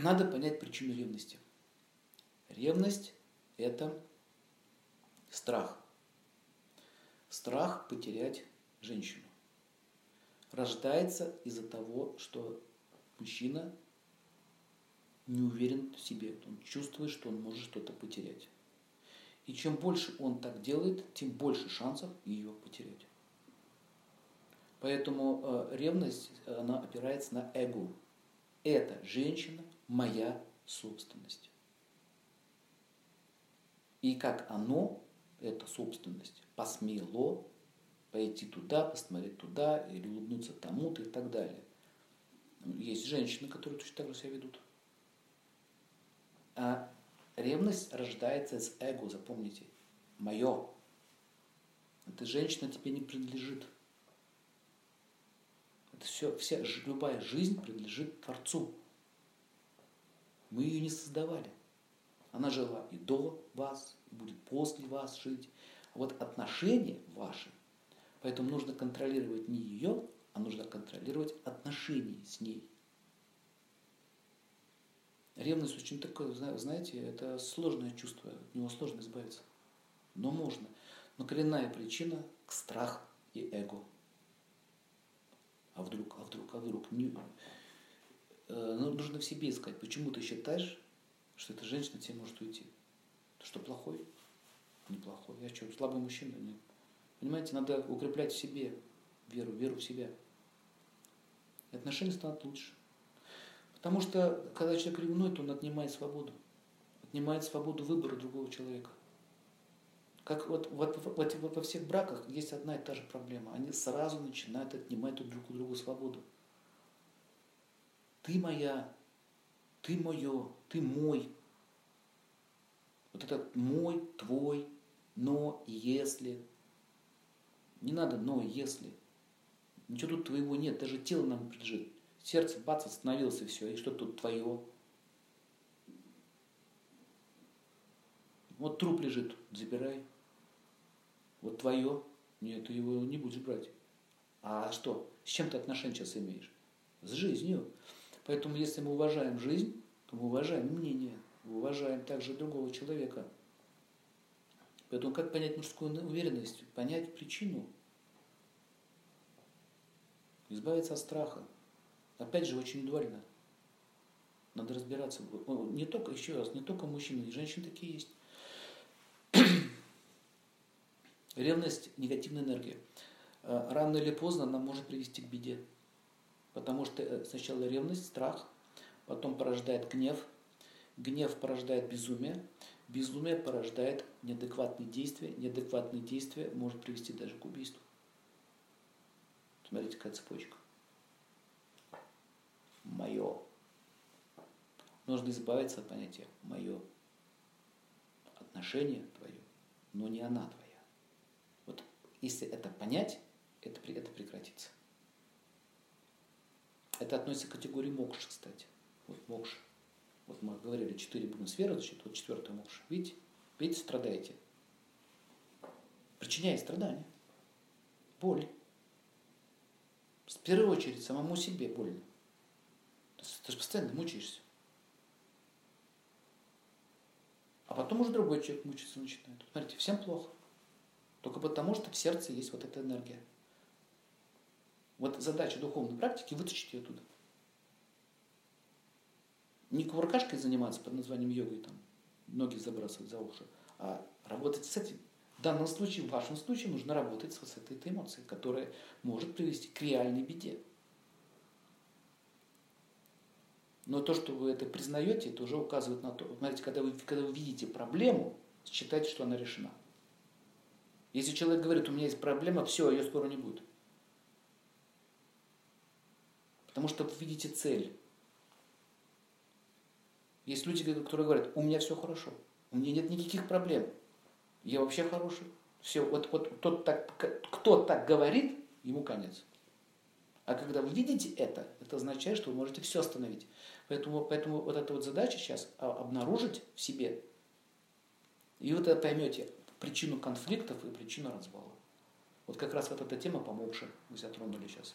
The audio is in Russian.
надо понять причину ревности. Ревность – это страх. Страх потерять женщину. Рождается из-за того, что мужчина не уверен в себе. Он чувствует, что он может что-то потерять. И чем больше он так делает, тем больше шансов ее потерять. Поэтому э, ревность, она опирается на эго. Эта женщина моя собственность. И как оно, эта собственность, посмело пойти туда, посмотреть туда, или улыбнуться тому-то и так далее. Есть женщины, которые точно так же себя ведут. А ревность рождается из эго, запомните. Мое. Эта женщина тебе не принадлежит. Все, вся, любая жизнь принадлежит Творцу. Мы ее не создавали. Она жила и до вас, и будет после вас жить. А вот отношения ваши, поэтому нужно контролировать не ее, а нужно контролировать отношения с ней. Ревность очень такое, знаете, это сложное чувство, от него сложно избавиться. Но можно. Но коренная причина – страх и эго. А вдруг, а вдруг, а вдруг? Не, э, ну, нужно в себе искать, почему ты считаешь, что эта женщина тебе может уйти. Ты что, плохой? Неплохой. Я что, слабый мужчина? Нет. Понимаете, надо укреплять в себе веру, веру в себя. И отношения станут лучше. Потому что, когда человек ревнует, он отнимает свободу. Отнимает свободу выбора другого человека. Как вот, вот, вот, вот во всех браках есть одна и та же проблема. Они сразу начинают отнимать друг у друга свободу. Ты моя, ты мое, ты мой. Вот этот мой, твой, но, если. Не надо но, если. Ничего тут твоего нет, даже тело нам принадлежит. Сердце, бац, остановилось и все. И что тут твое? Вот труп лежит, забирай. Вот твое, нет, ты его не будешь брать. А что? С чем ты отношения сейчас имеешь? С жизнью. Поэтому если мы уважаем жизнь, то мы уважаем мнение, мы уважаем также другого человека. Поэтому как понять мужскую уверенность? Понять причину. Избавиться от страха. Опять же, очень индивидуально. Надо разбираться. Не только, еще раз, не только мужчины, и женщины такие есть. Ревность – негативная энергия. Э, рано или поздно она может привести к беде. Потому что э, сначала ревность, страх, потом порождает гнев, гнев порождает безумие, безумие порождает неадекватные действия, неадекватные действия может привести даже к убийству. Смотрите, какая цепочка. Мое. Нужно избавиться от понятия мое. Отношение твое, но не она твоя. Если это понять, это, это прекратится. Это относится к категории мокш, кстати. Вот мокш. Вот мы говорили, четыре сферы, значит, вот четвертая мокш. Видите? Видите, страдаете. Причиняет страдания. Боль. В первую очередь самому себе больно. Ты же постоянно мучаешься. А потом уже другой человек мучиться начинает. Смотрите, всем плохо. Только потому, что в сердце есть вот эта энергия. Вот задача духовной практики – вытащить ее оттуда. Не кувыркашкой заниматься под названием йогой, там, ноги забрасывать за уши, а работать с этим. В данном случае, в вашем случае, нужно работать с этой, эмоцией, которая может привести к реальной беде. Но то, что вы это признаете, это уже указывает на то. Знаете, когда вы, когда вы видите проблему, считайте, что она решена. Если человек говорит, у меня есть проблема, все, ее скоро не будет. Потому что вы видите цель. Есть люди, которые говорят, у меня все хорошо, у меня нет никаких проблем, я вообще хороший. Все, вот, вот тот так, кто так говорит, ему конец. А когда вы видите это, это означает, что вы можете все остановить. Поэтому, поэтому вот эта вот задача сейчас а, обнаружить в себе. И вы тогда поймете причину конфликтов и причину развала. Вот как раз вот эта тема помогшая, мы затронули сейчас.